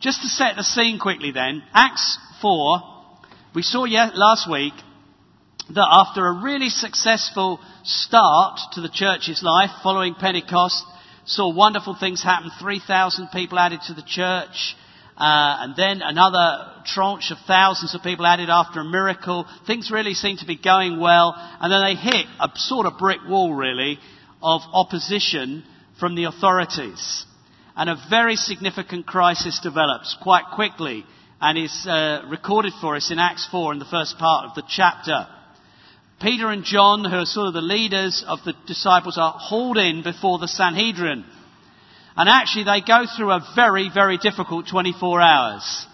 Just to set the scene quickly then, Acts 4, we saw last week that after a really successful start to the church's life following Pentecost, saw wonderful things happen. 3,000 people added to the church. Uh, and then another tranche of thousands of people added after a miracle. Things really seemed to be going well. And then they hit a sort of brick wall, really, of opposition from the authorities. And a very significant crisis develops quite quickly and is uh, recorded for us in Acts 4 in the first part of the chapter. Peter and John, who are sort of the leaders of the disciples, are hauled in before the Sanhedrin. And actually, they go through a very, very difficult 24 hours.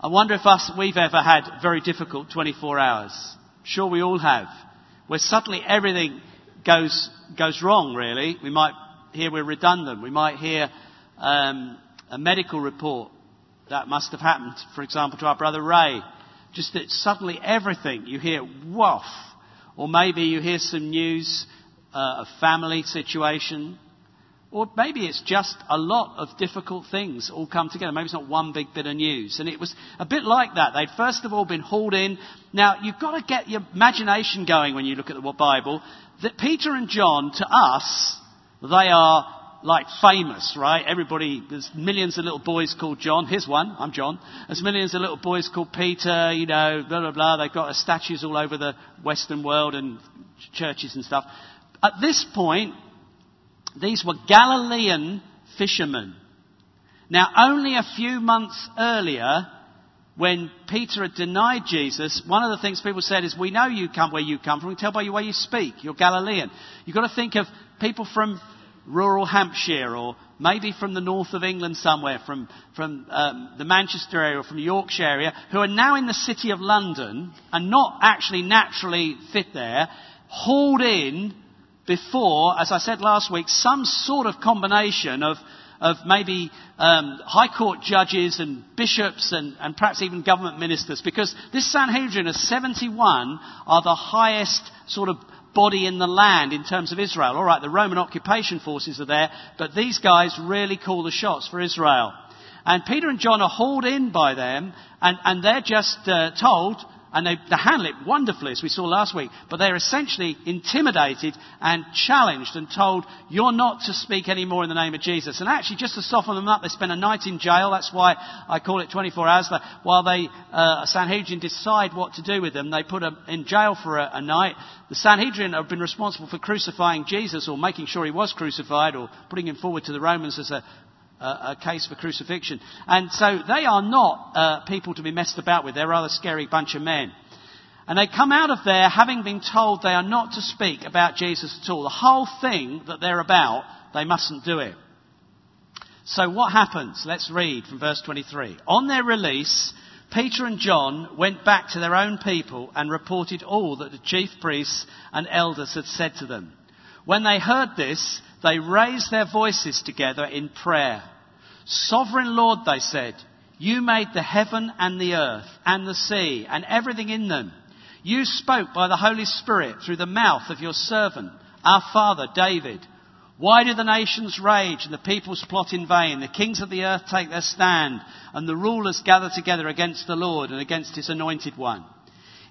I wonder if us, we've ever had very difficult 24 hours. Sure, we all have. Where suddenly everything goes, goes wrong, really. We might hear we're redundant. We might hear um, a medical report that must have happened, for example, to our brother Ray. Just that suddenly everything you hear, woof. Or maybe you hear some news uh, of family situation. Or maybe it's just a lot of difficult things all come together. Maybe it's not one big bit of news. And it was a bit like that. They'd first of all been hauled in. Now, you've got to get your imagination going when you look at the Bible. That Peter and John, to us, they are like famous, right? Everybody, there's millions of little boys called John. Here's one, I'm John. There's millions of little boys called Peter, you know, blah, blah, blah. They've got statues all over the Western world and churches and stuff. At this point, these were Galilean fishermen. Now, only a few months earlier, when Peter had denied Jesus, one of the things people said is, We know you come where you come from. We tell by the way you speak. You're Galilean. You've got to think of people from rural Hampshire or maybe from the north of England somewhere, from, from um, the Manchester area or from the Yorkshire area, who are now in the city of London and not actually naturally fit there, hauled in before, as I said last week, some sort of combination of, of maybe um, high court judges and bishops and, and perhaps even government ministers, because this Sanhedrin of 71 are the highest sort of body in the land in terms of Israel. All right, the Roman occupation forces are there, but these guys really call the shots for Israel. And Peter and John are hauled in by them, and, and they're just uh, told, and they, they handle it wonderfully, as we saw last week. But they're essentially intimidated and challenged and told, you're not to speak anymore in the name of Jesus. And actually, just to soften them up, they spend a night in jail. That's why I call it 24 hours. While they, uh, Sanhedrin decide what to do with them, they put them in jail for a, a night. The Sanhedrin have been responsible for crucifying Jesus or making sure he was crucified or putting him forward to the Romans as a, a, case for crucifixion. And so they are not uh, people to be messed about with. They're a rather scary bunch of men. And they come out of there having been told they are not to speak about Jesus at all. The whole thing that they're about, they mustn't do it. So what happens? Let's read from verse 23. On their release, Peter and John went back to their own people and reported all that the chief priests and elders had said to them. When they heard this, they raised their voices together in prayer. Sovereign Lord, they said, you made the heaven and the earth and the sea and everything in them. You spoke by the Holy Spirit through the mouth of your servant, our father David. Why do the nations rage and the peoples plot in vain? The kings of the earth take their stand and the rulers gather together against the Lord and against his anointed one.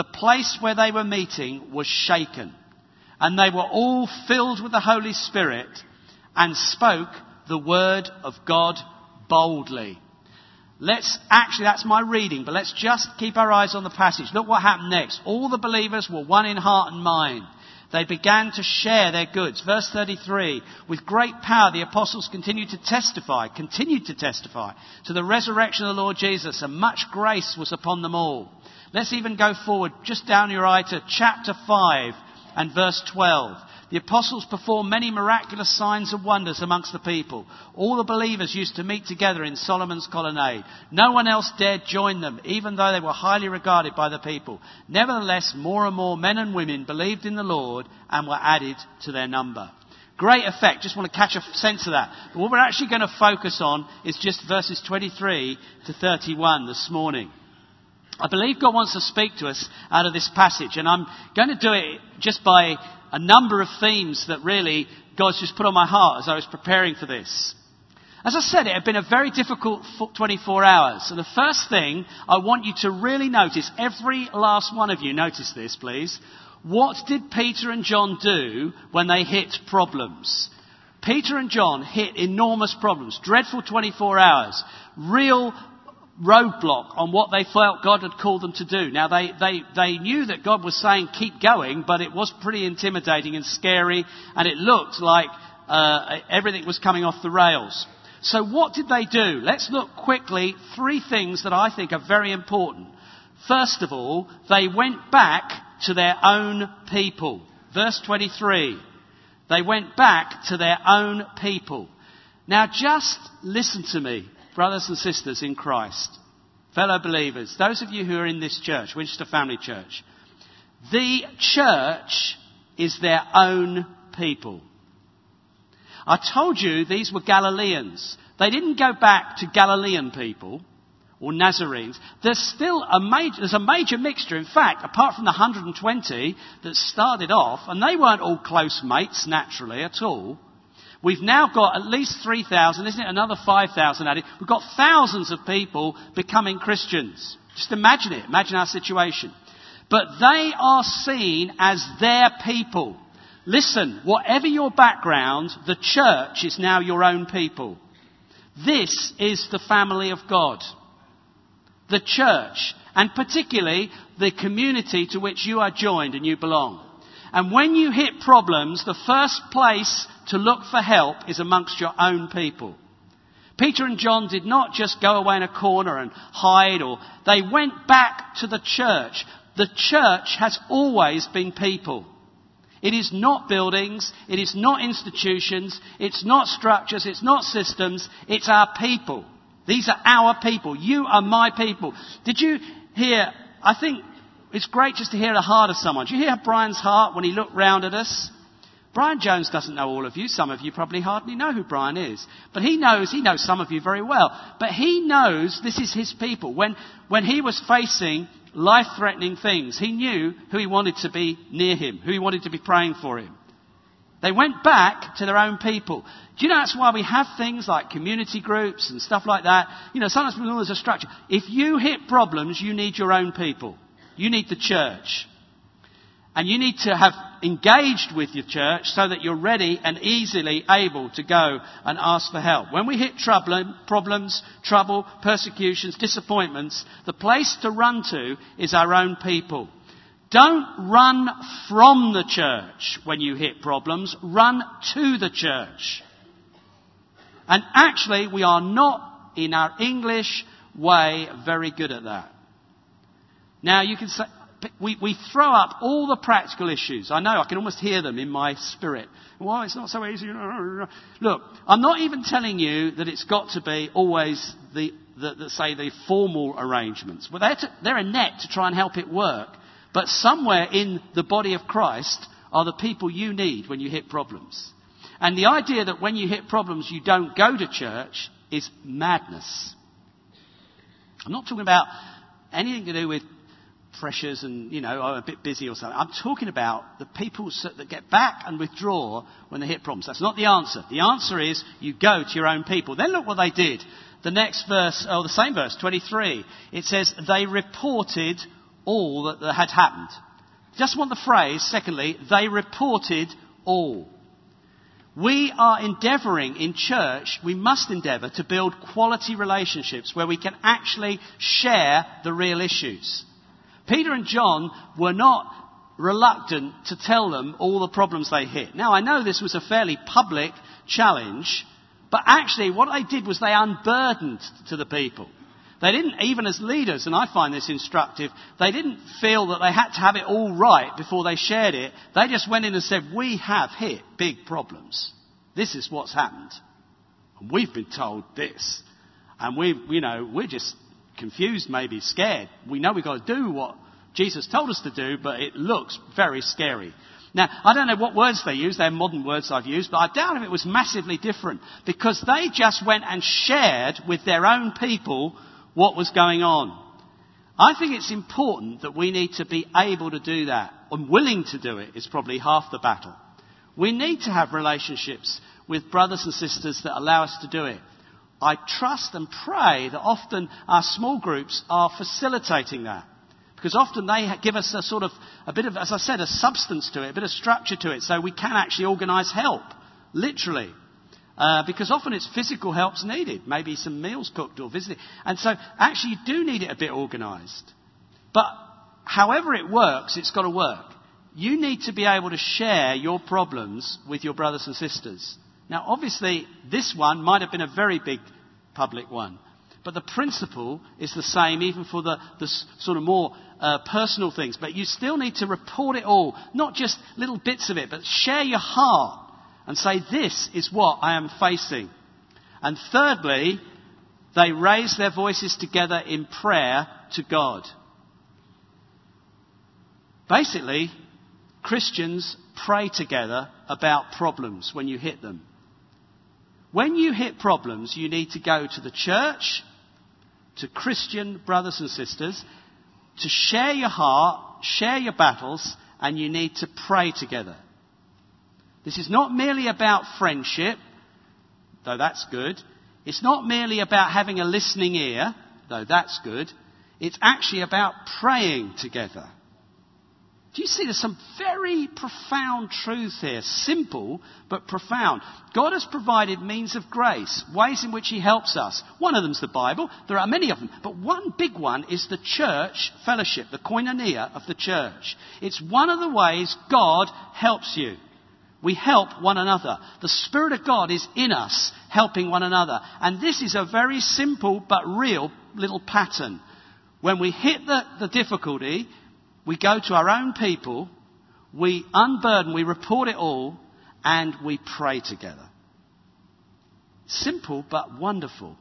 the place where they were meeting was shaken. And they were all filled with the Holy Spirit and spoke the word of God boldly. Let's, actually, that's my reading, but let's just keep our eyes on the passage. Look what happened next. All the believers were one in heart and mind. They began to share their goods. Verse 33, with great power the apostles continued to testify, continued to testify to the resurrection of the Lord Jesus, and much grace was upon them all. Let's even go forward just down your eye to chapter 5 and verse 12. The apostles performed many miraculous signs and wonders amongst the people. All the believers used to meet together in Solomon's colonnade. No one else dared join them, even though they were highly regarded by the people. Nevertheless, more and more men and women believed in the Lord and were added to their number. Great effect. Just want to catch a sense of that. But what we're actually going to focus on is just verses 23 to 31 this morning. I believe God wants to speak to us out of this passage, and I'm going to do it just by a number of themes that really God's just put on my heart as I was preparing for this. As I said, it had been a very difficult 24 hours. So the first thing I want you to really notice, every last one of you, notice this please. What did Peter and John do when they hit problems? Peter and John hit enormous problems, dreadful 24 hours, real roadblock on what they felt God had called them to do. Now they, they, they knew that God was saying keep going, but it was pretty intimidating and scary and it looked like uh, everything was coming off the rails. So what did they do? Let's look quickly three things that I think are very important. First of all, they went back to their own people. Verse 23. They went back to their own people. Now just listen to me brothers and sisters in Christ, fellow believers, those of you who are in this church, Winchester Family Church, the church is their own people. I told you these were Galileans. They didn't go back to Galilean people or Nazarenes. There's still a major, there's a major mixture. In fact, apart from the 120 that started off, and they weren't all close mates naturally at all, We've now got at least 3,000, isn't it? Another 5,000 added. We've got thousands of people becoming Christians. Just imagine it. Imagine our situation. But they are seen as their people. Listen, whatever your background, the church is now your own people. This is the family of God. The church, and particularly the community to which you are joined and you belong. And when you hit problems, the first place to look for help is amongst your own people. Peter and John did not just go away in a corner and hide or they went back to the church. The church has always been people. It is not buildings, it is not institutions, it's not structures, it's not systems, it's our people. These are our people. You are my people. Did you hear, I think it's great just to hear the heart of someone. Did you hear Brian's heart when he looked round at us? Brian Jones doesn't know all of you. Some of you probably hardly know who Brian is. But he knows, he knows some of you very well. But he knows this is his people. When, when he was facing life threatening things, he knew who he wanted to be near him, who he wanted to be praying for him. They went back to their own people. Do you know that's why we have things like community groups and stuff like that? You know, sometimes there's a structure. If you hit problems, you need your own people. You need the church. And you need to have engaged with your church so that you're ready and easily able to go and ask for help. When we hit trouble, problems, trouble, persecutions, disappointments, the place to run to is our own people. Don't run from the church when you hit problems. Run to the church. And actually, we are not, in our English way, very good at that. Now, you can say, we, we throw up all the practical issues. I know, I can almost hear them in my spirit. Well, it's not so easy. Look, I'm not even telling you that it's got to be always the, the, the say, the formal arrangements. Well, they're, to, they're a net to try and help it work. But somewhere in the body of Christ are the people you need when you hit problems. And the idea that when you hit problems you don't go to church is madness. I'm not talking about anything to do with pressures and, you know, I'm a bit busy or something. I'm talking about the people that get back and withdraw when they hit problems. That's not the answer. The answer is you go to your own people. Then look what they did. The next verse, or the same verse, 23, it says, they reported all that had happened. Just want the phrase, secondly, they reported all. We are endeavouring in church, we must endeavour to build quality relationships where we can actually share the real issues. Peter and John were not reluctant to tell them all the problems they hit. Now, I know this was a fairly public challenge, but actually what they did was they unburdened to the people. They didn't, even as leaders, and I find this instructive, they didn't feel that they had to have it all right before they shared it. They just went in and said, we have hit big problems. This is what's happened. And we've been told this. And we, you know, we're just confused, maybe scared. We know we've got to do what Jesus told us to do, but it looks very scary. Now, I don't know what words they use, they're modern words I've used, but I doubt if it was massively different because they just went and shared with their own people what was going on. I think it's important that we need to be able to do that and willing to do it is probably half the battle. We need to have relationships with brothers and sisters that allow us to do it. I trust and pray that often our small groups are facilitating that. Because often they give us a sort of, a bit of, as I said, a substance to it, a bit of structure to it, so we can actually organise help, literally. Uh, because often it's physical help's needed, maybe some meals cooked or visiting. And so actually you do need it a bit organised. But however it works, it's got to work. You need to be able to share your problems with your brothers and sisters. Now obviously this one might have been a very big public one. But the principle is the same even for the, the sort of more uh, personal things. But you still need to report it all, not just little bits of it, but share your heart and say, This is what I am facing. And thirdly, they raise their voices together in prayer to God. Basically, Christians pray together about problems when you hit them. When you hit problems, you need to go to the church to Christian brothers and sisters to share your heart, share your battles, and you need to pray together. This is not merely about friendship, though that's good. It's not merely about having a listening ear, though that's good. It's actually about praying together. Do you see there's some very profound truth here? Simple, but profound. God has provided means of grace, ways in which He helps us. One of them's the Bible. There are many of them. But one big one is the church fellowship, the koinonia of the church. It's one of the ways God helps you. We help one another. The Spirit of God is in us, helping one another. And this is a very simple but real little pattern. When we hit the, the difficulty, we go to our own people, we unburden, we report it all, and we pray together. Simple but wonderful.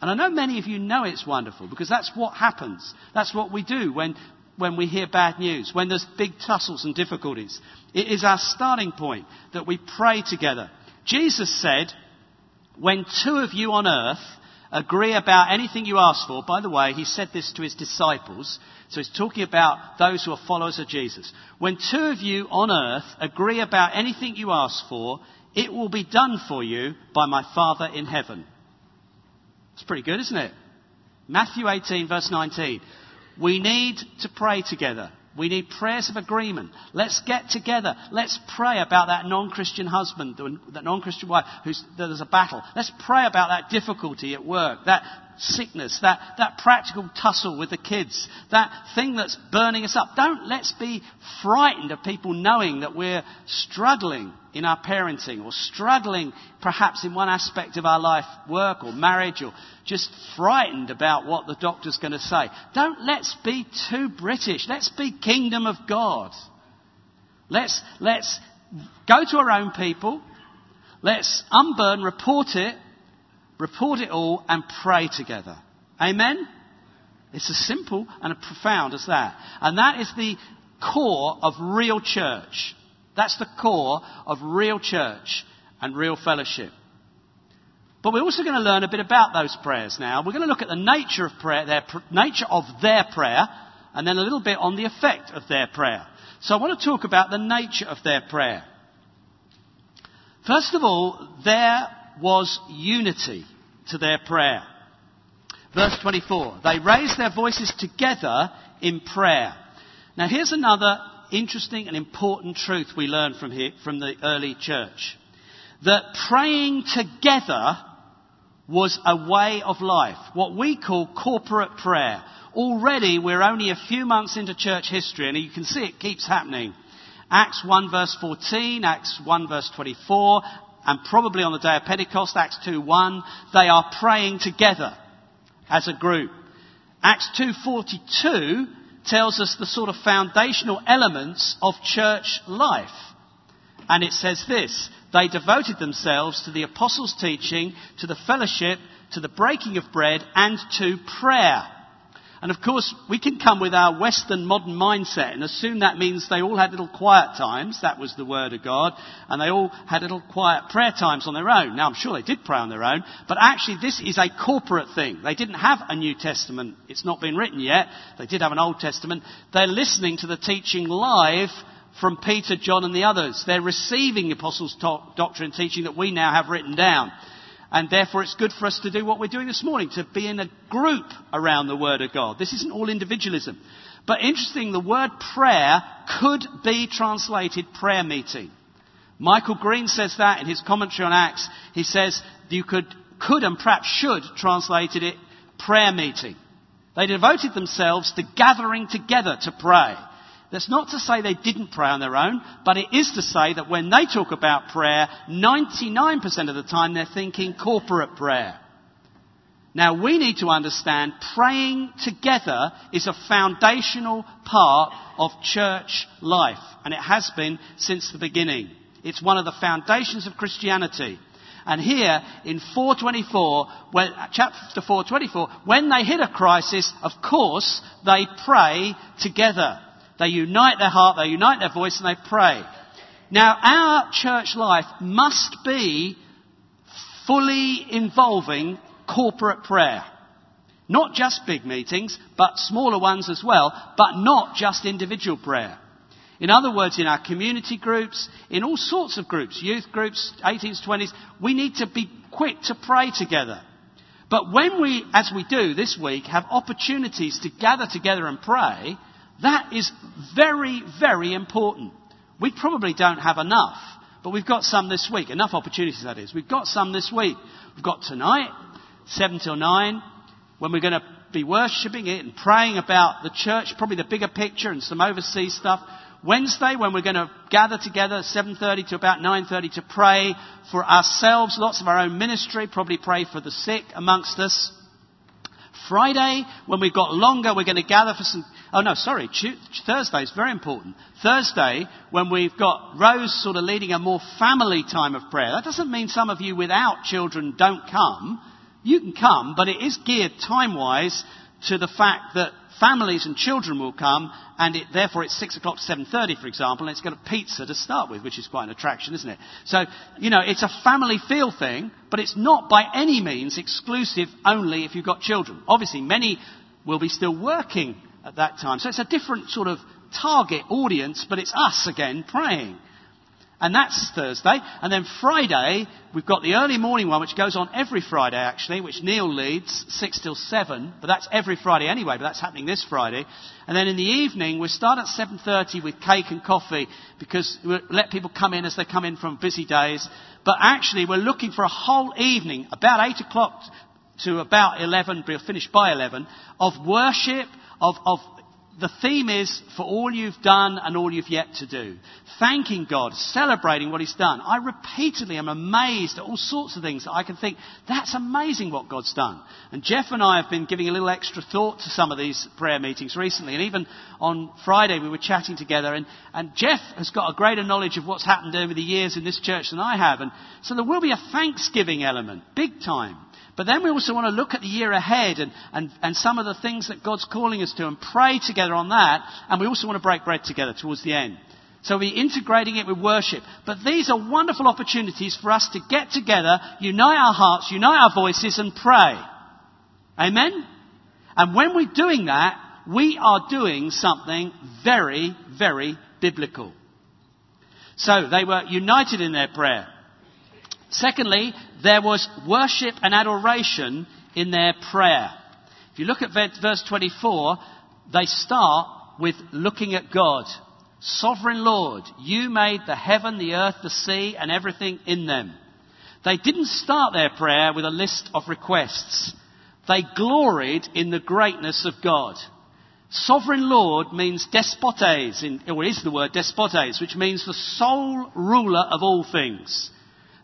And I know many of you know it's wonderful because that's what happens. That's what we do when, when we hear bad news, when there's big tussles and difficulties. It is our starting point that we pray together. Jesus said, when two of you on earth agree about anything you ask for, by the way, he said this to his disciples. So he's talking about those who are followers of Jesus. When two of you on earth agree about anything you ask for, it will be done for you by my Father in heaven. It's pretty good, isn't it? Matthew 18, verse 19. We need to pray together. We need prayers of agreement. Let's get together. Let's pray about that non-Christian husband, that non-Christian wife who's, there's a battle. Let's pray about that difficulty at work, that sickness, that, that practical tussle with the kids, that thing that's burning us up. Don't let's be frightened of people knowing that we're struggling in our parenting or struggling perhaps in one aspect of our life, work or marriage or just frightened about what the doctor's going to say. Don't let's be too British. Let's be kingdom of God. Let's, let's go to our own people. Let's unburden, report it, report it all, and pray together. Amen? It's as simple and as profound as that. And that is the core of real church. That's the core of real church and real fellowship. But we're also going to learn a bit about those prayers now. We're going to look at the nature of prayer, their nature of their prayer, and then a little bit on the effect of their prayer. So I want to talk about the nature of their prayer. First of all, there was unity to their prayer. Verse 24. They raised their voices together in prayer. Now here's another interesting and important truth we learn from here, from the early church. That praying together was a way of life. What we call corporate prayer. Already we're only a few months into church history and you can see it keeps happening. Acts 1 verse 14, Acts 1 verse 24, and probably on the day of Pentecost, Acts 2 1, they are praying together. as a group. Acts 2.42 tells us the sort of foundational elements of church life. And it says this, they devoted themselves to the apostles' teaching, to the fellowship, to the breaking of bread, and to prayer. And of course, we can come with our Western modern mindset and assume that means they all had little quiet times. That was the Word of God. And they all had little quiet prayer times on their own. Now, I'm sure they did pray on their own, but actually this is a corporate thing. They didn't have a New Testament. It's not been written yet. They did have an Old Testament. They're listening to the teaching live from Peter, John, and the others. They're receiving the apostles' doctrine and teaching that we now have written down. And therefore it's good for us to do what we're doing this morning, to be in a group around the Word of God. This isn't all individualism. But interesting, the word prayer could be translated prayer meeting. Michael Green says that in his commentary on Acts. He says you could, could and perhaps should translated it prayer meeting. They devoted themselves to gathering together to pray. That's not to say they didn't pray on their own, but it is to say that when they talk about prayer, 99% of the time they're thinking corporate prayer. Now we need to understand praying together is a foundational part of church life, and it has been since the beginning. It's one of the foundations of Christianity. And here in 424, when, chapter 424, when they hit a crisis, of course, they pray together. They unite their heart, they unite their voice, and they pray. Now, our church life must be fully involving corporate prayer. Not just big meetings, but smaller ones as well, but not just individual prayer. In other words, in our community groups, in all sorts of groups, youth groups, 18s, 20s, we need to be quick to pray together. But when we, as we do this week, have opportunities to gather together and pray, that is very, very important. We probably don't have enough, but we've got some this week. Enough opportunities, that is. We've got some this week. We've got tonight, 7 till 9, when we're going to be worshipping it and praying about the church, probably the bigger picture and some overseas stuff. Wednesday, when we're going to gather together 7.30 to about 9.30 to pray for ourselves, lots of our own ministry, probably pray for the sick amongst us. Friday, when we've got longer, we're going to gather for some. Oh no, sorry, Thursday is very important. Thursday, when we've got Rose sort of leading a more family time of prayer. That doesn't mean some of you without children don't come. You can come, but it is geared time-wise to the fact that families and children will come, and it, therefore it's 6 o'clock to 7.30, for example, and it's got a pizza to start with, which is quite an attraction, isn't it? So, you know, it's a family feel thing, but it's not by any means exclusive only if you've got children. Obviously, many will be still working at that time. So it's a different sort of target audience, but it's us again praying. And that's Thursday. And then Friday, we've got the early morning one, which goes on every Friday actually, which Neil leads, 6 till 7. But that's every Friday anyway, but that's happening this Friday. And then in the evening, we start at 7.30 with cake and coffee, because we let people come in as they come in from busy days. But actually, we're looking for a whole evening, about 8 o'clock to about 11, we'll finish by 11, of worship, of, of the theme is for all you've done and all you've yet to do. Thanking God, celebrating what He's done. I repeatedly am amazed at all sorts of things that I can think, that's amazing what God's done. And Jeff and I have been giving a little extra thought to some of these prayer meetings recently. And even on Friday we were chatting together and, and Jeff has got a greater knowledge of what's happened over the years in this church than I have. And so there will be a thanksgiving element, big time. But then we also want to look at the year ahead and, and, and some of the things that God's calling us to and pray together on that. And we also want to break bread together towards the end. So we're integrating it with worship. But these are wonderful opportunities for us to get together, unite our hearts, unite our voices and pray. Amen? And when we're doing that, we are doing something very, very biblical. So they were united in their prayer. Secondly, there was worship and adoration in their prayer. If you look at verse 24, they start with looking at God. Sovereign Lord, you made the heaven, the earth, the sea, and everything in them. They didn't start their prayer with a list of requests. They gloried in the greatness of God. Sovereign Lord means despotes, or is the word despotes, which means the sole ruler of all things.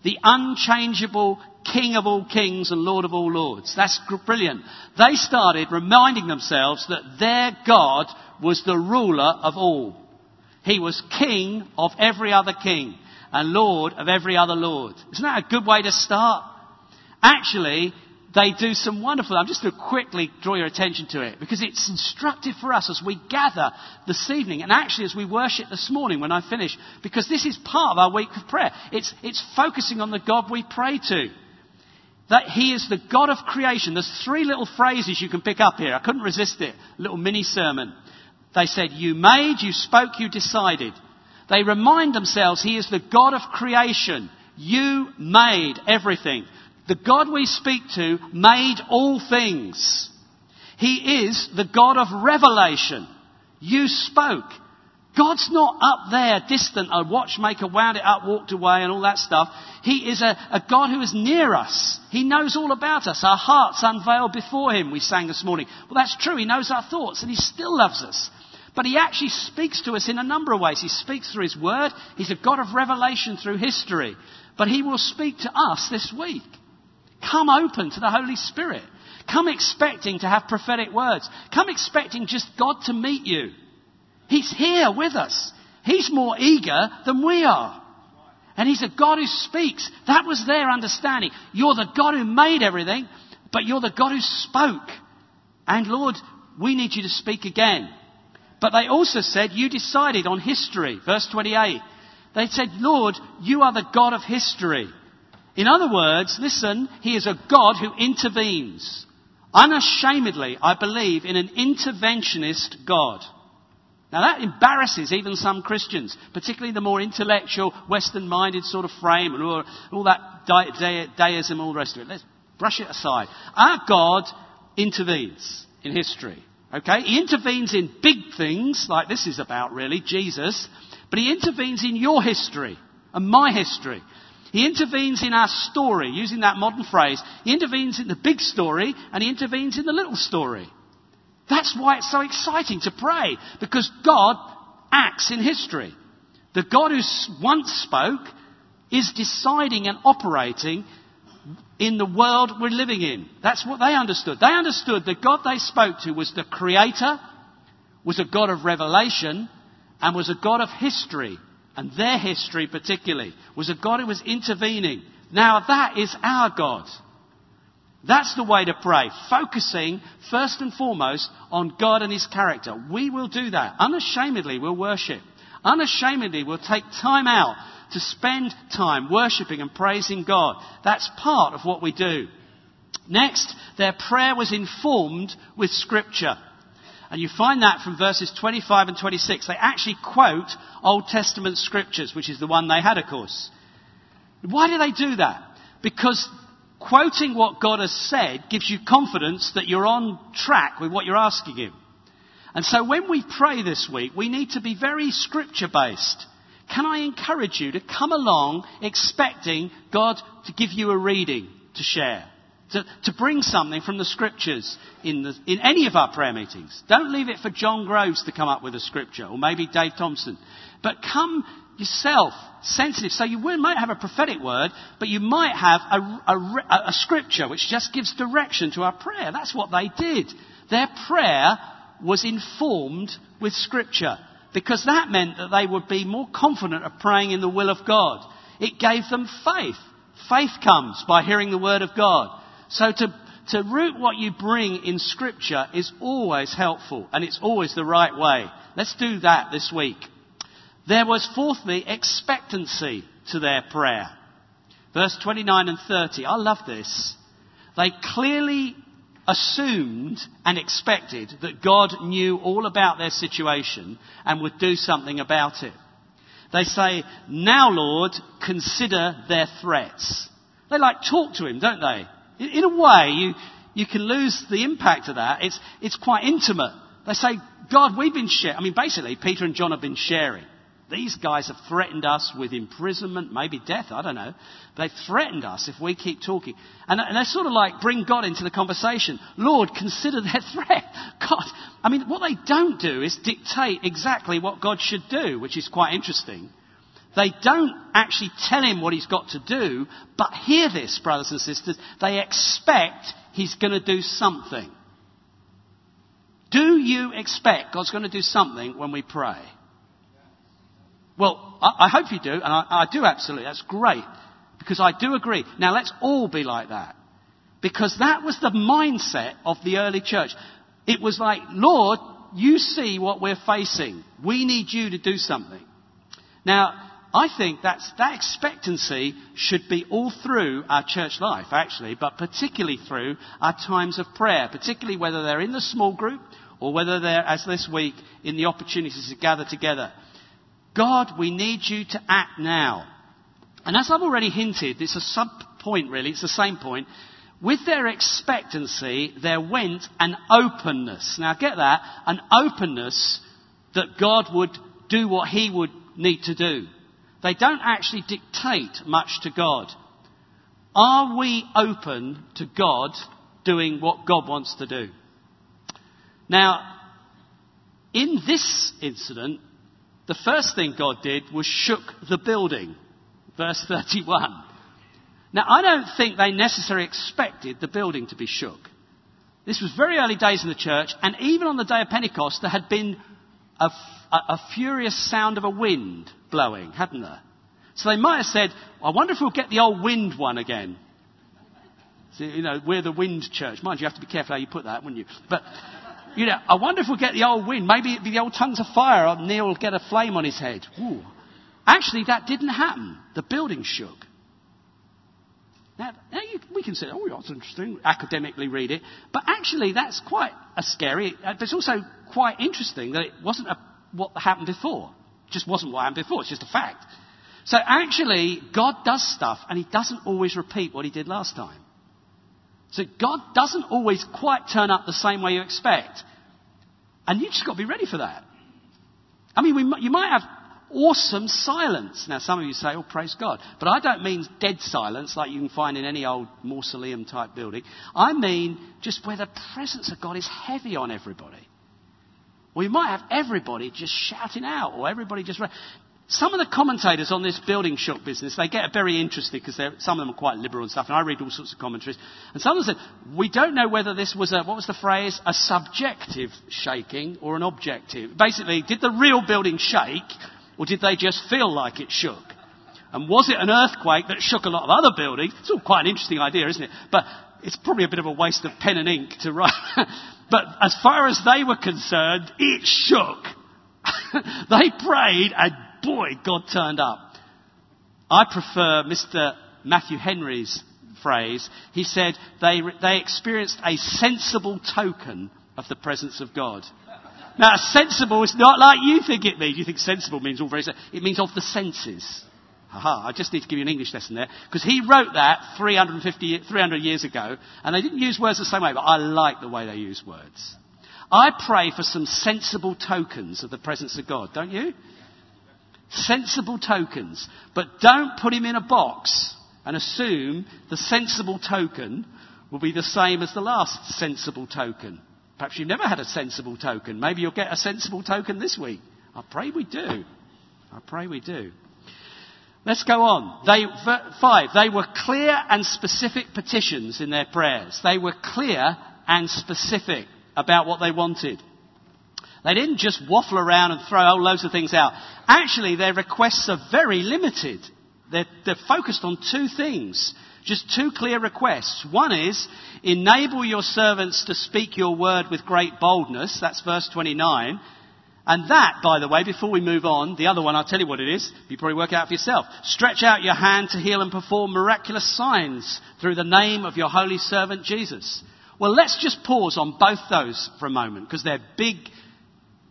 The unchangeable King of all kings and Lord of all lords. That's brilliant. They started reminding themselves that their God was the ruler of all. He was King of every other king and Lord of every other Lord. Isn't that a good way to start? Actually, they do some wonderful, I'm just going to quickly draw your attention to it because it's instructive for us as we gather this evening and actually as we worship this morning when I finish because this is part of our week of prayer. It's, it's focusing on the God we pray to. That He is the God of creation. There's three little phrases you can pick up here. I couldn't resist it. A little mini sermon. They said, You made, you spoke, you decided. They remind themselves He is the God of creation. You made everything. The God we speak to made all things. He is the God of revelation. You spoke. God's not up there distant, a watchmaker wound it up, walked away, and all that stuff. He is a, a, God who is near us. He knows all about us. Our hearts unveiled before Him, we sang this morning. Well, that's true. He knows our thoughts, and He still loves us. But He actually speaks to us in a number of ways. He speaks through His Word. He's a God of revelation through history. But He will speak to us this week. Come open to the Holy Spirit. Come expecting to have prophetic words. Come expecting just God to meet you. He's here with us. He's more eager than we are. And He's a God who speaks. That was their understanding. You're the God who made everything, but you're the God who spoke. And Lord, we need you to speak again. But they also said, You decided on history. Verse 28. They said, Lord, you are the God of history. In other words, listen, he is a God who intervenes. Unashamedly, I believe in an interventionist God. Now that embarrasses even some Christians, particularly the more intellectual, Western minded sort of frame and all, all that deism, all the rest of it. Let's brush it aside. Our God intervenes in history. Okay? He intervenes in big things, like this is about really, Jesus, but he intervenes in your history and my history. He intervenes in our story, using that modern phrase. He intervenes in the big story and he intervenes in the little story. That's why it's so exciting to pray, because God acts in history. The God who once spoke is deciding and operating in the world we're living in. That's what they understood. They understood the God they spoke to was the creator, was a God of revelation, and was a God of history and their history particularly, was a God who was intervening. Now that is our God. That's the way to pray, focusing first and foremost on God and His character. We will do that. Unashamedly, we'll worship. Unashamedly, we'll take time out to spend time worshipping and praising God. That's part of what we do. Next, their prayer was informed with Scripture. And you find that from verses 25 and 26. They actually quote Old Testament scriptures, which is the one they had, of course. Why do they do that? Because quoting what God has said gives you confidence that you're on track with what you're asking Him. And so when we pray this week, we need to be very scripture based. Can I encourage you to come along expecting God to give you a reading to share? To, to bring something from the scriptures in, the, in any of our prayer meetings. Don't leave it for John Groves to come up with a scripture, or maybe Dave Thompson. But come yourself, sensitive. So you might have a prophetic word, but you might have a, a, a scripture which just gives direction to our prayer. That's what they did. Their prayer was informed with scripture because that meant that they would be more confident of praying in the will of God. It gave them faith. Faith comes by hearing the word of God. So to, to root what you bring in Scripture is always helpful and it's always the right way. Let's do that this week. There was fourthly expectancy to their prayer. Verse 29 and 30. I love this. They clearly assumed and expected that God knew all about their situation and would do something about it. They say, Now, Lord, consider their threats. They like talk to him, don't they? In a way, you, you can lose the impact of that. It's, it's quite intimate. They say, God, we've been sharing. I mean, basically, Peter and John have been sharing. These guys have threatened us with imprisonment, maybe death, I don't know. They've threatened us if we keep talking. And, and they sort of like bring God into the conversation. Lord, consider their threat. God, I mean, what they don't do is dictate exactly what God should do, which is quite interesting. They don't actually tell him what he's got to do, but hear this, brothers and sisters, they expect he's going to do something. Do you expect God's going to do something when we pray? Well, I, I hope you do, and I, I do absolutely. That's great. Because I do agree. Now let's all be like that. Because that was the mindset of the early church. It was like, Lord, you see what we're facing. We need you to do something. Now, I think that's, that expectancy should be all through our church life, actually, but particularly through our times of prayer, particularly whether they're in the small group or whether they're, as this week, in the opportunities to gather together. God, we need you to act now. And as I've already hinted, it's a sub point really, it's the same point. With their expectancy, there went an openness. Now get that, an openness that God would do what He would need to do. They don't actually dictate much to God. Are we open to God doing what God wants to do? Now, in this incident, the first thing God did was shook the building. Verse 31. Now, I don't think they necessarily expected the building to be shook. This was very early days in the church, and even on the day of Pentecost, there had been a, a, a furious sound of a wind blowing, hadn't there? So they might have said, I wonder if we'll get the old wind one again. So, you know, we're the wind church. Mind you, you have to be careful how you put that, wouldn't you? But, you know, I wonder if we'll get the old wind. Maybe it'll be the old tongues of fire. Neil will get a flame on his head. Ooh. Actually, that didn't happen. The building shook. Now, now you, we can say, oh, that's interesting, academically read it. But actually, that's quite a scary, uh, it's also quite interesting that it wasn't a, what happened before. Just wasn't what happened before. It's just a fact. So actually, God does stuff and He doesn't always repeat what He did last time. So God doesn't always quite turn up the same way you expect. And you just got to be ready for that. I mean, we, you might have awesome silence. Now, some of you say, oh, praise God. But I don't mean dead silence like you can find in any old mausoleum type building. I mean just where the presence of God is heavy on everybody. We might have everybody just shouting out or everybody just. Some of the commentators on this building shock business, they get very interested because some of them are quite liberal and stuff, and I read all sorts of commentaries. And some of them said, we don't know whether this was a, what was the phrase, a subjective shaking or an objective. Basically, did the real building shake or did they just feel like it shook? And was it an earthquake that shook a lot of other buildings? It's all quite an interesting idea, isn't it? But it's probably a bit of a waste of pen and ink to write. but as far as they were concerned, it shook. they prayed and boy, God turned up. I prefer Mr. Matthew Henry's phrase. He said they, they experienced a sensible token of the presence of God. Now, sensible is not like you think it means. You think sensible means all very, it means of the senses. Aha, I just need to give you an English lesson there. Because he wrote that 350, 300 years ago, and they didn't use words the same way, but I like the way they use words. I pray for some sensible tokens of the presence of God, don't you? Sensible tokens. But don't put him in a box and assume the sensible token will be the same as the last sensible token. Perhaps you've never had a sensible token. Maybe you'll get a sensible token this week. I pray we do. I pray we do. Let's go on. They, five, they were clear and specific petitions in their prayers. They were clear and specific about what they wanted. They didn't just waffle around and throw loads of things out. Actually, their requests are very limited. They're, they're focused on two things. Just two clear requests. One is, enable your servants to speak your word with great boldness. That's verse 29. And that, by the way, before we move on, the other one, I'll tell you what it is. You probably work out for yourself. Stretch out your hand to heal and perform miraculous signs through the name of your holy servant Jesus. Well, let's just pause on both those for a moment because they're big,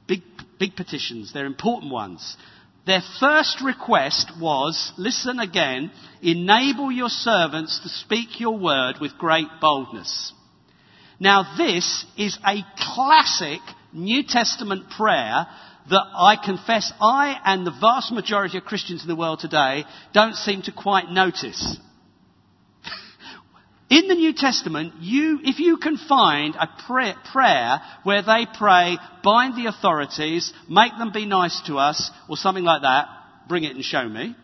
big, big petitions. They're important ones. Their first request was, listen again, enable your servants to speak your word with great boldness. Now this is a classic New Testament prayer that I confess I and the vast majority of Christians in the world today don't seem to quite notice. In the New Testament, you, if you can find a prayer, prayer where they pray, bind the authorities, make them be nice to us, or something like that, bring it and show me.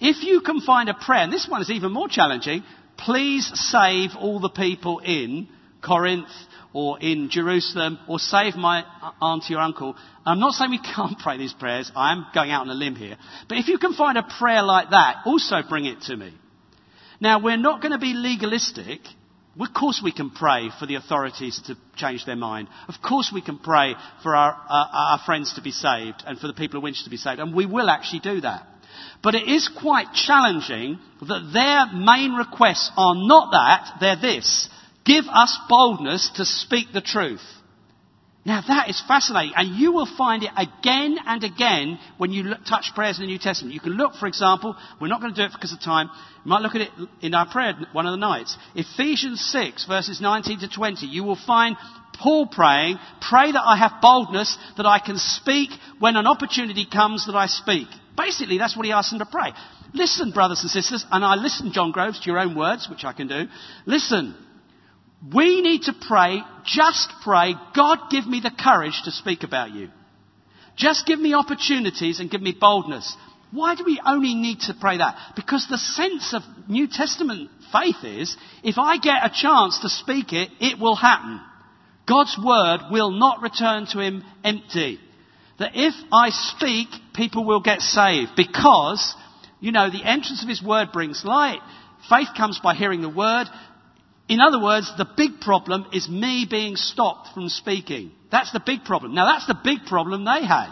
If you can find a prayer, and this one is even more challenging, please save all the people in Corinth or in Jerusalem or save my auntie or uncle. I'm not saying we can't pray these prayers. I am going out on a limb here. But if you can find a prayer like that, also bring it to me. Now, we're not going to be legalistic. Of course, we can pray for the authorities to change their mind. Of course, we can pray for our, uh, our friends to be saved and for the people of Winchester to be saved. And we will actually do that. But it is quite challenging that their main requests are not that, they're this. Give us boldness to speak the truth. Now that is fascinating, and you will find it again and again when you look, touch prayers in the New Testament. You can look, for example, we're not going to do it because of time. You might look at it in our prayer one of the nights. Ephesians 6 verses 19 to 20. You will find Paul praying, pray that I have boldness, that I can speak when an opportunity comes that I speak. Basically, that's what he asks them to pray. Listen, brothers and sisters, and I listen, John Groves, to your own words, which I can do. Listen, we need to pray, just pray, God give me the courage to speak about you. Just give me opportunities and give me boldness. Why do we only need to pray that? Because the sense of New Testament faith is, if I get a chance to speak it, it will happen. God's word will not return to him empty. That if I speak, people will get saved because, you know, the entrance of his word brings light. Faith comes by hearing the word. In other words, the big problem is me being stopped from speaking. That's the big problem. Now that's the big problem they had.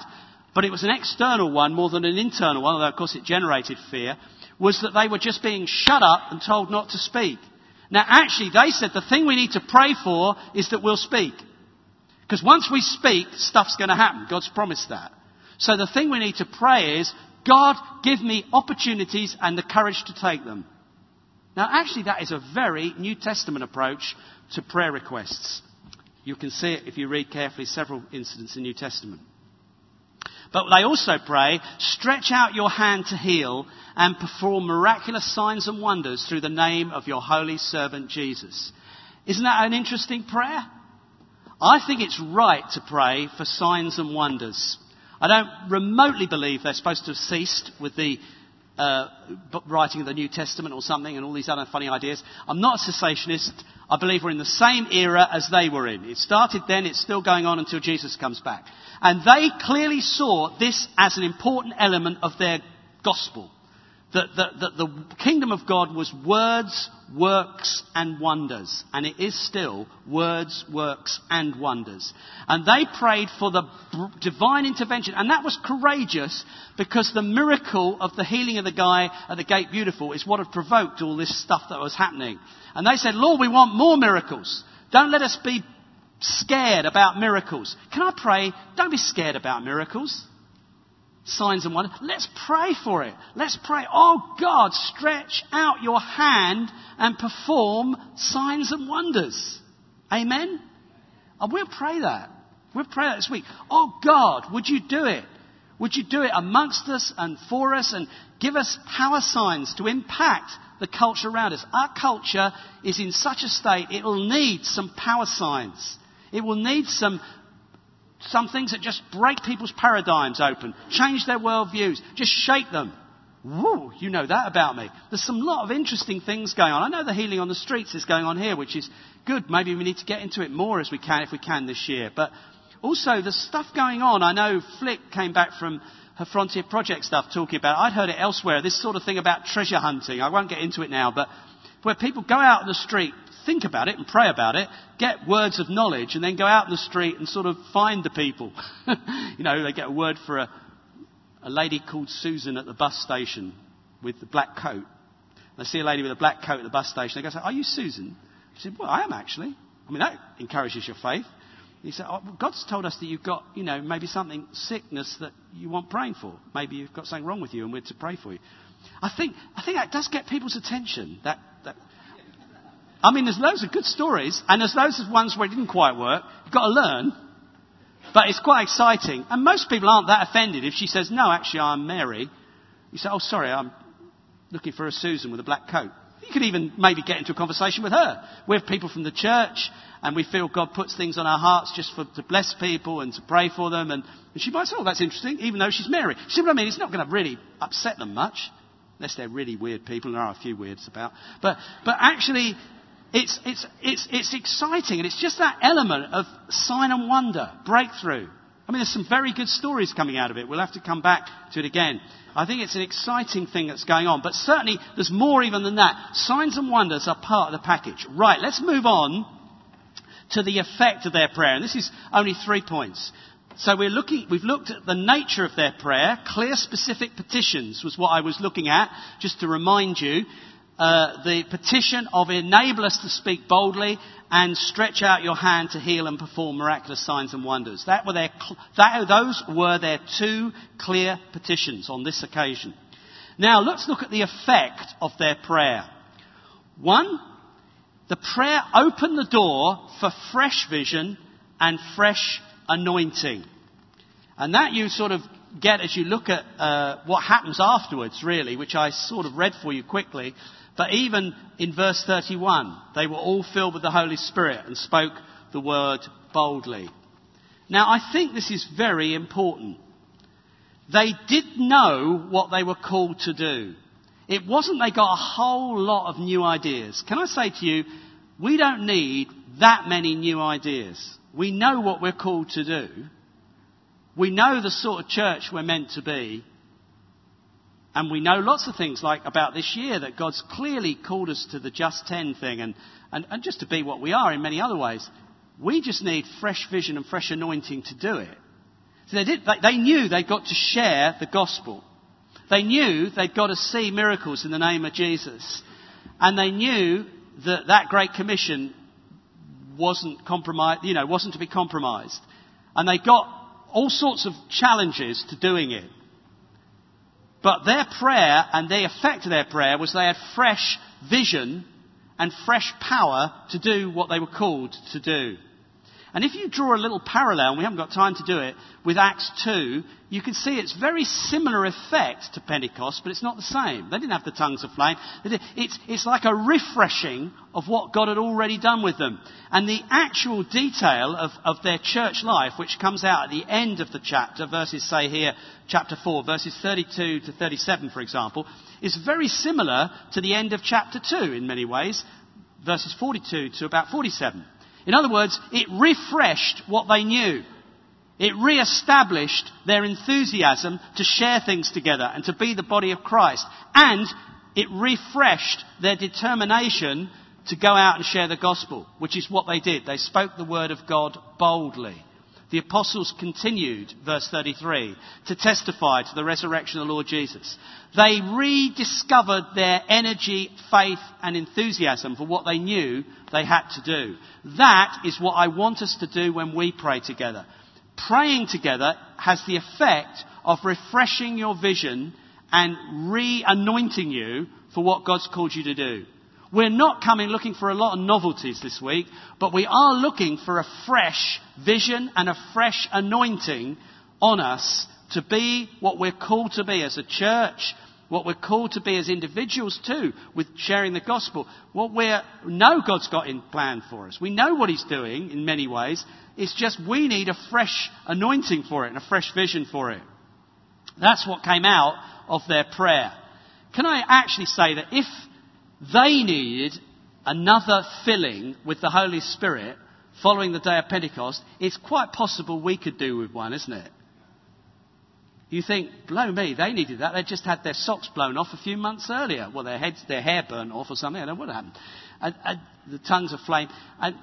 But it was an external one more than an internal one, although of course it generated fear, was that they were just being shut up and told not to speak. Now actually they said the thing we need to pray for is that we'll speak. Because once we speak, stuff's going to happen. God's promised that. So the thing we need to pray is, God, give me opportunities and the courage to take them. Now, actually, that is a very New Testament approach to prayer requests. You can see it if you read carefully several incidents in New Testament. But they also pray, stretch out your hand to heal and perform miraculous signs and wonders through the name of your holy servant Jesus. Isn't that an interesting prayer? I think it's right to pray for signs and wonders. I don't remotely believe they're supposed to have ceased with the uh, writing of the New Testament or something and all these other funny ideas. I'm not a cessationist. I believe we're in the same era as they were in. It started then, it's still going on until Jesus comes back. And they clearly saw this as an important element of their gospel that, that, that the kingdom of God was words, works, and wonders. And it is still words, works, and wonders. And they prayed for the divine intervention. And that was courageous because the miracle of the healing of the guy at the gate beautiful is what had provoked all this stuff that was happening. And they said, Lord, we want more miracles. Don't let us be scared about miracles. Can I pray? Don't be scared about miracles signs and wonders. Let's pray for it. Let's pray. Oh God, stretch out your hand and perform signs and wonders. Amen? And we'll pray that. We'll pray that this week. Oh God, would you do it? Would you do it amongst us and for us and give us power signs to impact the culture around us? Our culture is in such a state, it will need some power signs. It will need some some things that just break people's paradigms open, change their worldviews, just shake them. Woo, you know that about me. There's some lot of interesting things going on. I know the healing on the streets is going on here, which is good. Maybe we need to get into it more as we can, if we can this year. But also the stuff going on. I know Flick came back from her Frontier Project stuff talking about. I'd heard it elsewhere. This sort of thing about treasure hunting. I won't get into it now, but where people go out on the street think about it and pray about it, get words of knowledge, and then go out in the street and sort of find the people. you know, they get a word for a, a lady called Susan at the bus station with the black coat. They see a lady with a black coat at the bus station. They go, Are you Susan? She said, Well, I am actually. I mean, that encourages your faith. He said, oh, God's told us that you've got, you know, maybe something, sickness that you want praying for. Maybe you've got something wrong with you and we're to pray for you. I think, I think that does get people's attention, that, that I mean, there's loads of good stories, and there's loads of ones where it didn't quite work. You've got to learn. But it's quite exciting. And most people aren't that offended if she says, no, actually, I'm Mary. You say, oh, sorry, I'm looking for a Susan with a black coat. You could even maybe get into a conversation with her. We're people from the church, and we feel God puts things on our hearts just for, to bless people and to pray for them. And, and she might say, oh, that's interesting, even though she's Mary. See what I mean? It's not going to really upset them much, unless they're really weird people, and there are a few weirds about. But, but actually, it's, it's, it's, it's exciting, and it's just that element of sign and wonder, breakthrough. I mean, there's some very good stories coming out of it. We'll have to come back to it again. I think it's an exciting thing that's going on, but certainly there's more even than that. Signs and wonders are part of the package. Right, let's move on to the effect of their prayer. And this is only three points. So we're looking, we've looked at the nature of their prayer. Clear, specific petitions was what I was looking at, just to remind you. Uh, the petition of enable us to speak boldly and stretch out your hand to heal and perform miraculous signs and wonders. That were their, that, those were their two clear petitions on this occasion. Now let's look at the effect of their prayer. One, the prayer opened the door for fresh vision and fresh anointing. And that you sort of get as you look at uh, what happens afterwards, really, which I sort of read for you quickly. But even in verse 31, they were all filled with the Holy Spirit and spoke the word boldly. Now, I think this is very important. They did know what they were called to do. It wasn't they got a whole lot of new ideas. Can I say to you, we don't need that many new ideas. We know what we're called to do. We know the sort of church we're meant to be. And we know lots of things like about this year that God's clearly called us to the just 10 thing and, and, and just to be what we are in many other ways. We just need fresh vision and fresh anointing to do it. So they, did, they, knew they'd got to share the gospel. They knew they'd got to see miracles in the name of Jesus. And they knew that that Great Commission wasn't compromised, you know, wasn't to be compromised. And they got all sorts of challenges to doing it. But their prayer and the effect of their prayer was they had fresh vision and fresh power to do what they were called to do. And if you draw a little parallel, and we haven't got time to do it, with Acts 2, you can see it's very similar effect to Pentecost, but it's not the same. They didn't have the tongues of flame. It's, it's like a refreshing of what God had already done with them. And the actual detail of, of their church life, which comes out at the end of the chapter, verses say here, chapter 4, verses 32 to 37, for example, is very similar to the end of chapter 2 in many ways, verses 42 to about 47. In other words, it refreshed what they knew. It re-established their enthusiasm to share things together and to be the body of Christ. And it refreshed their determination to go out and share the gospel, which is what they did. They spoke the word of God boldly. The apostles continued, verse 33, to testify to the resurrection of the Lord Jesus. They rediscovered their energy, faith, and enthusiasm for what they knew they had to do. That is what I want us to do when we pray together. Praying together has the effect of refreshing your vision and re anointing you for what God's called you to do. We're not coming looking for a lot of novelties this week, but we are looking for a fresh vision and a fresh anointing on us to be what we're called to be as a church, what we're called to be as individuals too, with sharing the gospel. What we know God's got in plan for us. We know what He's doing in many ways. It's just we need a fresh anointing for it and a fresh vision for it. That's what came out of their prayer. Can I actually say that if they needed another filling with the Holy Spirit following the day of Pentecost. It's quite possible we could do with one, isn't it? You think, blow me, they needed that. They just had their socks blown off a few months earlier. Well, their heads, their hair burnt off or something. I don't know what happened. And, and the tongues of flame. And,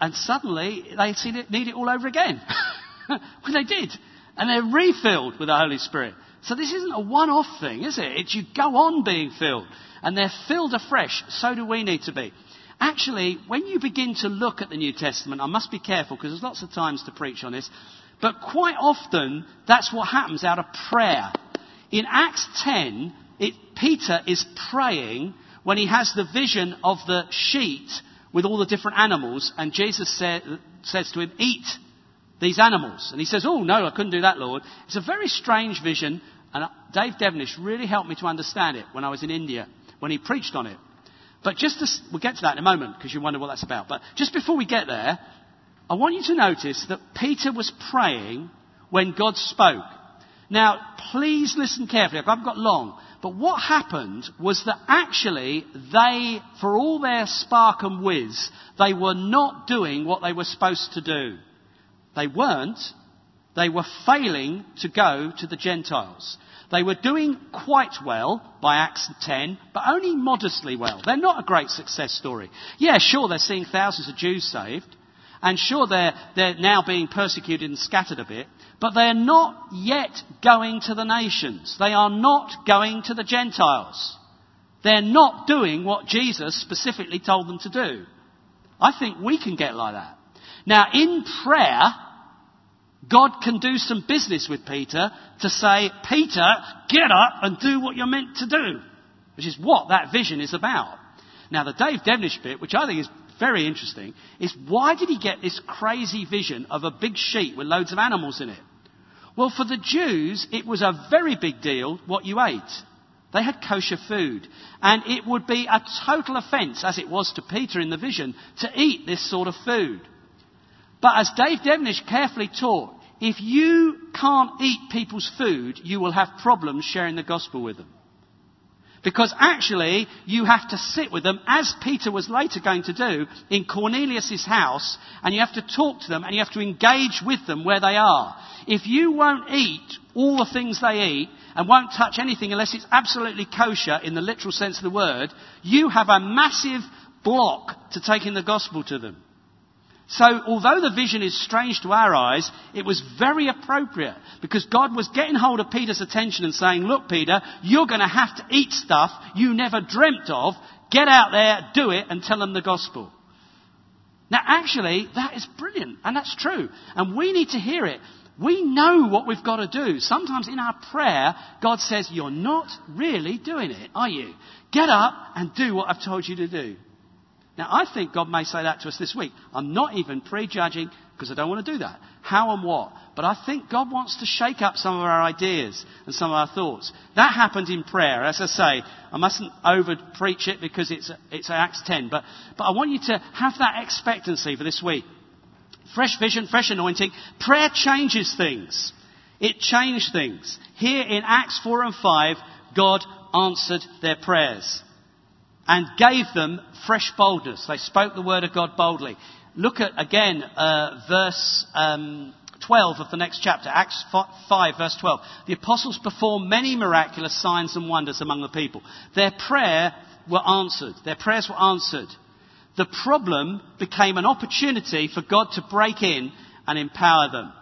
and suddenly they it, need it all over again. well, they did. And they're refilled with the Holy Spirit. So this isn't a one-off thing, is it? It's you go on being filled and they're filled afresh. So do we need to be. Actually, when you begin to look at the New Testament, I must be careful because there's lots of times to preach on this, but quite often that's what happens out of prayer. In Acts 10, it, Peter is praying when he has the vision of the sheet with all the different animals, and Jesus say, says to him, Eat these animals. And he says, Oh, no, I couldn't do that, Lord. It's a very strange vision, and uh, Dave Devenish really helped me to understand it when I was in India when he preached on it. But just to, we'll get to that in a moment because you wonder what that's about. But just before we get there, I want you to notice that Peter was praying when God spoke. Now, please listen carefully. I haven't got long. But what happened was that actually they, for all their spark and whiz, they were not doing what they were supposed to do. They weren't. They were failing to go to the Gentiles. They were doing quite well by Acts 10, but only modestly well. They're not a great success story. Yeah, sure, they're seeing thousands of Jews saved, and sure, they're, they're now being persecuted and scattered a bit, but they're not yet going to the nations. They are not going to the Gentiles. They're not doing what Jesus specifically told them to do. I think we can get like that. Now, in prayer, God can do some business with Peter to say, Peter, get up and do what you're meant to do. Which is what that vision is about. Now, the Dave Devenish bit, which I think is very interesting, is why did he get this crazy vision of a big sheet with loads of animals in it? Well, for the Jews, it was a very big deal what you ate. They had kosher food. And it would be a total offence, as it was to Peter in the vision, to eat this sort of food. But as Dave Devenish carefully taught, if you can't eat people's food, you will have problems sharing the gospel with them. Because actually, you have to sit with them, as Peter was later going to do, in Cornelius' house, and you have to talk to them, and you have to engage with them where they are. If you won't eat all the things they eat, and won't touch anything unless it's absolutely kosher in the literal sense of the word, you have a massive block to taking the gospel to them. So, although the vision is strange to our eyes, it was very appropriate because God was getting hold of Peter's attention and saying, Look, Peter, you're going to have to eat stuff you never dreamt of. Get out there, do it, and tell them the gospel. Now, actually, that is brilliant, and that's true. And we need to hear it. We know what we've got to do. Sometimes in our prayer, God says, You're not really doing it, are you? Get up and do what I've told you to do. Now, I think God may say that to us this week. I'm not even prejudging because I don't want to do that. How and what? But I think God wants to shake up some of our ideas and some of our thoughts. That happened in prayer. As I say, I mustn't over preach it because it's, it's Acts 10. But, but I want you to have that expectancy for this week. Fresh vision, fresh anointing. Prayer changes things. It changed things. Here in Acts 4 and 5, God answered their prayers and gave them fresh boldness. They spoke the word of God boldly. Look at again uh, verse um, 12 of the next chapter, Acts 5, verse 12. The apostles performed many miraculous signs and wonders among the people. Their prayer were answered. Their prayers were answered. The problem became an opportunity for God to break in and empower them.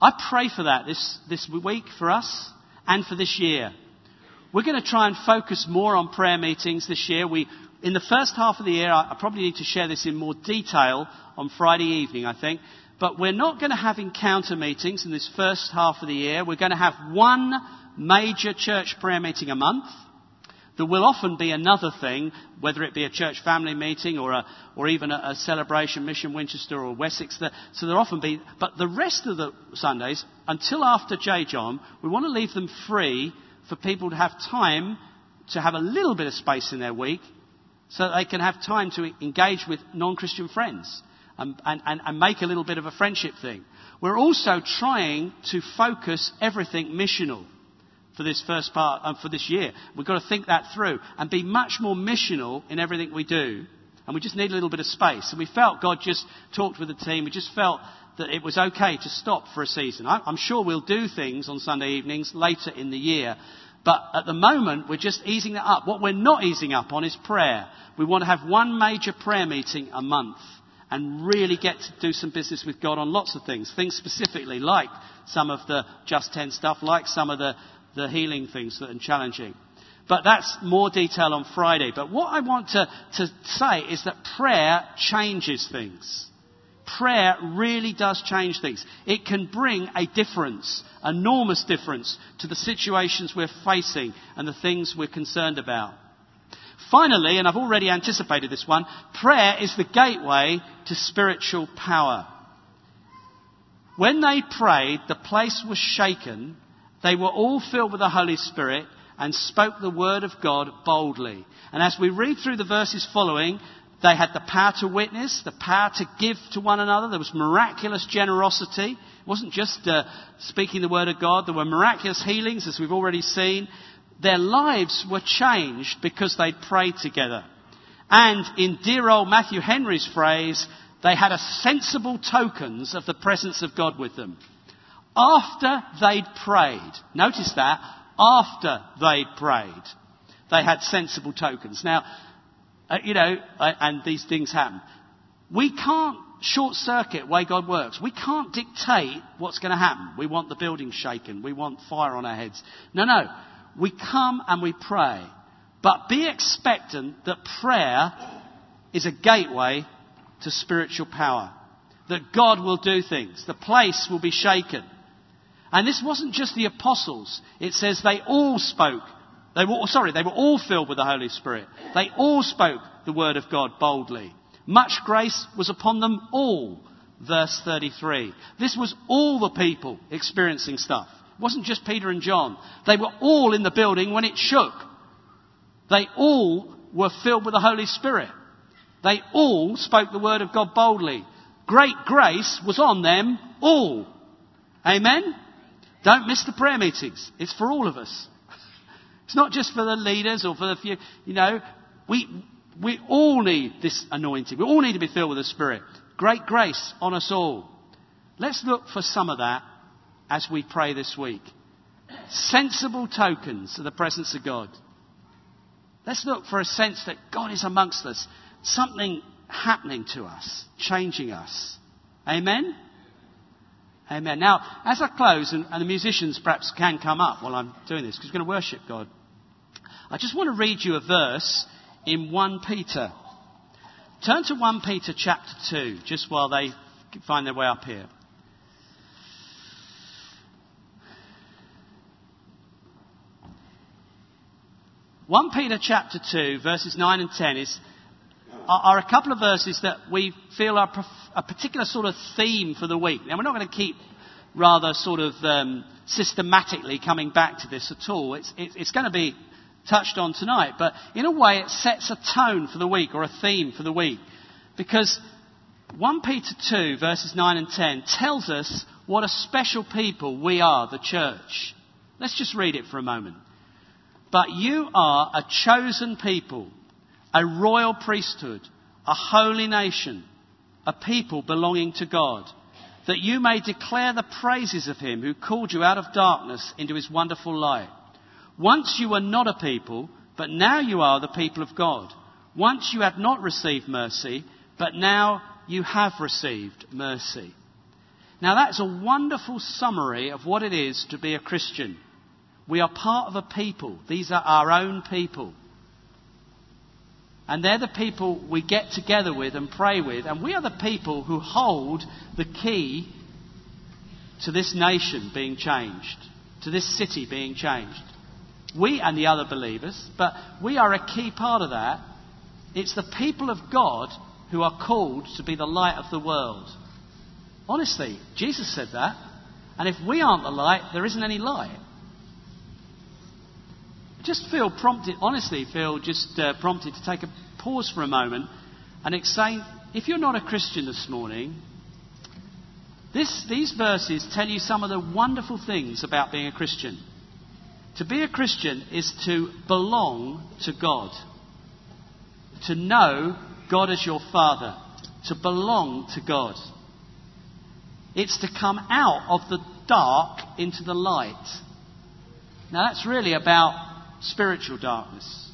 I pray for that this, this week for us and for this year. We're going to try and focus more on prayer meetings this year. We, in the first half of the year, I, probably need to share this in more detail on Friday evening, I think. But we're not going to have encounter meetings in this first half of the year. We're going to have one major church prayer meeting a month. There will often be another thing, whether it be a church family meeting or, a, or even a, a celebration, Mission Winchester or Wessex. so there often be, but the rest of the Sundays, until after J. John, we want to leave them free for people to have time to have a little bit of space in their week so that they can have time to engage with non Christian friends and, and, and, make a little bit of a friendship thing. We're also trying to focus everything missional for this first part, um, for this year. We've got to think that through and be much more missional in everything we do. And we just need a little bit of space. And we felt God just talked with the team. We just felt that it was okay to stop for a season. I'm sure we'll do things on Sunday evenings later in the year. But at the moment, we're just easing that up. What we're not easing up on is prayer. We want to have one major prayer meeting a month and really get to do some business with God on lots of things. Things specifically like some of the Just 10 stuff, like some of the, the healing things that are challenging. But that's more detail on Friday. But what I want to, to say is that prayer changes things prayer really does change things. It can bring a difference, enormous difference, to the situations we're facing and the things we're concerned about. Finally, and I've already anticipated this one, prayer is the gateway to spiritual power. When they prayed, the place was shaken. They were all filled with the Holy Spirit and spoke the word of God boldly. And as we read through the verses following, they had the power to witness, the power to give to one another. There was miraculous generosity. It wasn't just uh, speaking the word of God. There were miraculous healings, as we've already seen. Their lives were changed because they prayed together. And in dear old Matthew Henry's phrase, they had a sensible tokens of the presence of God with them. After they'd prayed, notice that, after they'd prayed, they had sensible tokens. Now, uh, you know, uh, and these things happen. We can't short circuit way God works. We can't dictate what's going to happen. We want the building shaken. We want fire on our heads. No, no. We come and we pray. But be expectant that prayer is a gateway to spiritual power. That God will do things. The place will be shaken. And this wasn't just the apostles. It says they all spoke. They were, sorry, they were all filled with the Holy Spirit. They all spoke the word of God boldly. Much grace was upon them all. Verse 33. This was all the people experiencing stuff. It wasn't just Peter and John. They were all in the building when it shook. They all were filled with the Holy Spirit. They all spoke the word of God boldly. Great grace was on them all. Amen? Don't miss the prayer meetings. It's for all of us. It's not just for the leaders or for the few. You know, we, we all need this anointing. We all need to be filled with the Spirit. Great grace on us all. Let's look for some of that as we pray this week. Sensible tokens of the presence of God. Let's look for a sense that God is amongst us. Something happening to us, changing us. Amen? Amen. Now, as I close, and, and the musicians perhaps can come up while I'm doing this, because we're going to worship God, I just want to read you a verse in 1 Peter. Turn to 1 Peter chapter 2, just while they find their way up here. One Peter chapter two, verses nine and ten is are, a couple of verses that we feel are a particular sort of theme for the week. Now, we're not going to keep rather sort of um, systematically coming back to this at all. It's, it, it's going to be touched on tonight, but in a way, it sets a tone for the week or a theme for the week. Because 1 Peter 2, verses 9 and 10, tells us what a special people we are, the church. Let's just read it for a moment. But you are a chosen people a royal priesthood, a holy nation, a people belonging to God, that you may declare the praises of him who called you out of darkness into his wonderful light. Once you were not a people, but now you are the people of God. Once you had not received mercy, but now you have received mercy. Now that's a wonderful summary of what it is to be a Christian. We are part of a people. These are our own people. And they're the people we get together with and pray with. And we are the people who hold the key to this nation being changed, to this city being changed. We and the other believers, but we are a key part of that. It's the people of God who are called to be the light of the world. Honestly, Jesus said that. And if we aren't the light, there isn't any light just feel prompted, honestly, feel just uh, prompted to take a pause for a moment and explain if you're not a Christian this morning, this, these verses tell you some of the wonderful things about being a Christian. To be a Christian is to belong to God, to know God as your Father, to belong to God. It's to come out of the dark into the light. Now, that's really about spiritual darkness,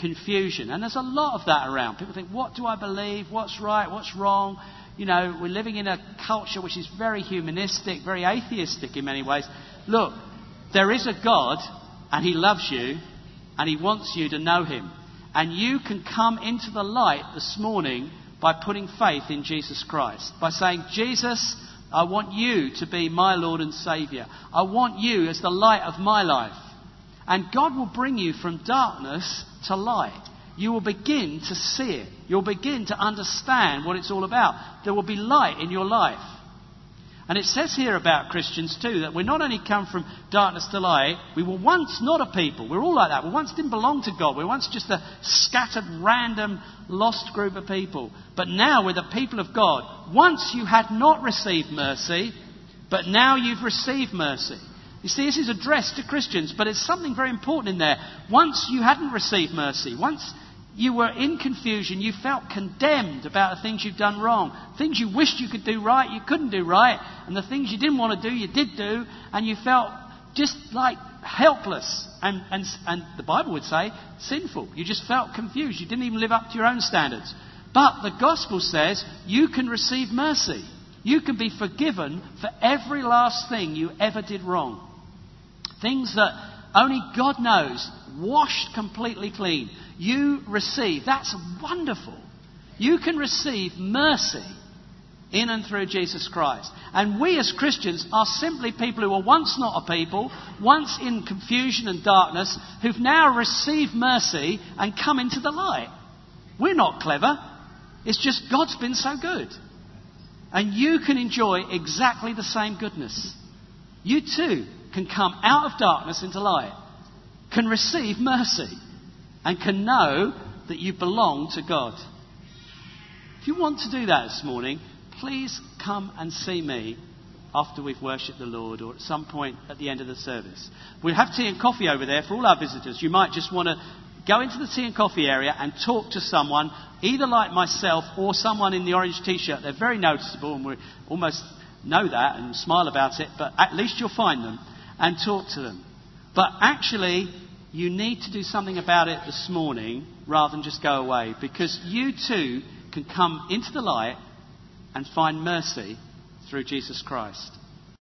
confusion. And there's a lot of that around. People think, what do I believe? What's right? What's wrong? You know, we're living in a culture which is very humanistic, very atheistic in many ways. Look, there is a God, and He loves you, and He wants you to know Him. And you can come into the light this morning by putting faith in Jesus Christ. By saying, Jesus, I want you to be my Lord and Saviour. I want you as the light of my life. And God will bring you from darkness to light. You will begin to see it. You'll begin to understand what it's all about. There will be light in your life. And it says here about Christians too that we not only come from darkness to light, we were once not a people. We're all like that. We once didn't belong to God. We were once just a scattered, random, lost group of people. But now we're the people of God. Once you had not received mercy, but now you've received mercy. You see, this is addressed to Christians, but it's something very important in there. Once you hadn't received mercy, once you were in confusion. You felt condemned about the things you've done wrong. Things you wished you could do right, you couldn't do right. And the things you didn't want to do, you did do. And you felt just like helpless. And, and, and the Bible would say sinful. You just felt confused. You didn't even live up to your own standards. But the gospel says you can receive mercy. You can be forgiven for every last thing you ever did wrong. Things that only God knows, washed completely clean you receive. That's wonderful. You can receive mercy in and through Jesus Christ. And we as Christians are simply people who were once not a people, once in confusion and darkness, who've now received mercy and come into the light. We're not clever. It's just God's been so good. And you can enjoy exactly the same goodness. You too can come out of darkness into light, can receive mercy and can know that you belong to God. If you want to do that this morning, please come and see me after we've worshipped the Lord or at some point at the end of the service. We'll have tea and coffee over there for all our visitors. You might just want to go into the tea and coffee area and talk to someone, either like myself or someone in the orange t shirt. They're very noticeable and we almost know that and smile about it, but at least you'll find them and talk to them. But actually, you need to do something about it this morning rather than just go away because you too can come into the light and find mercy through Jesus Christ.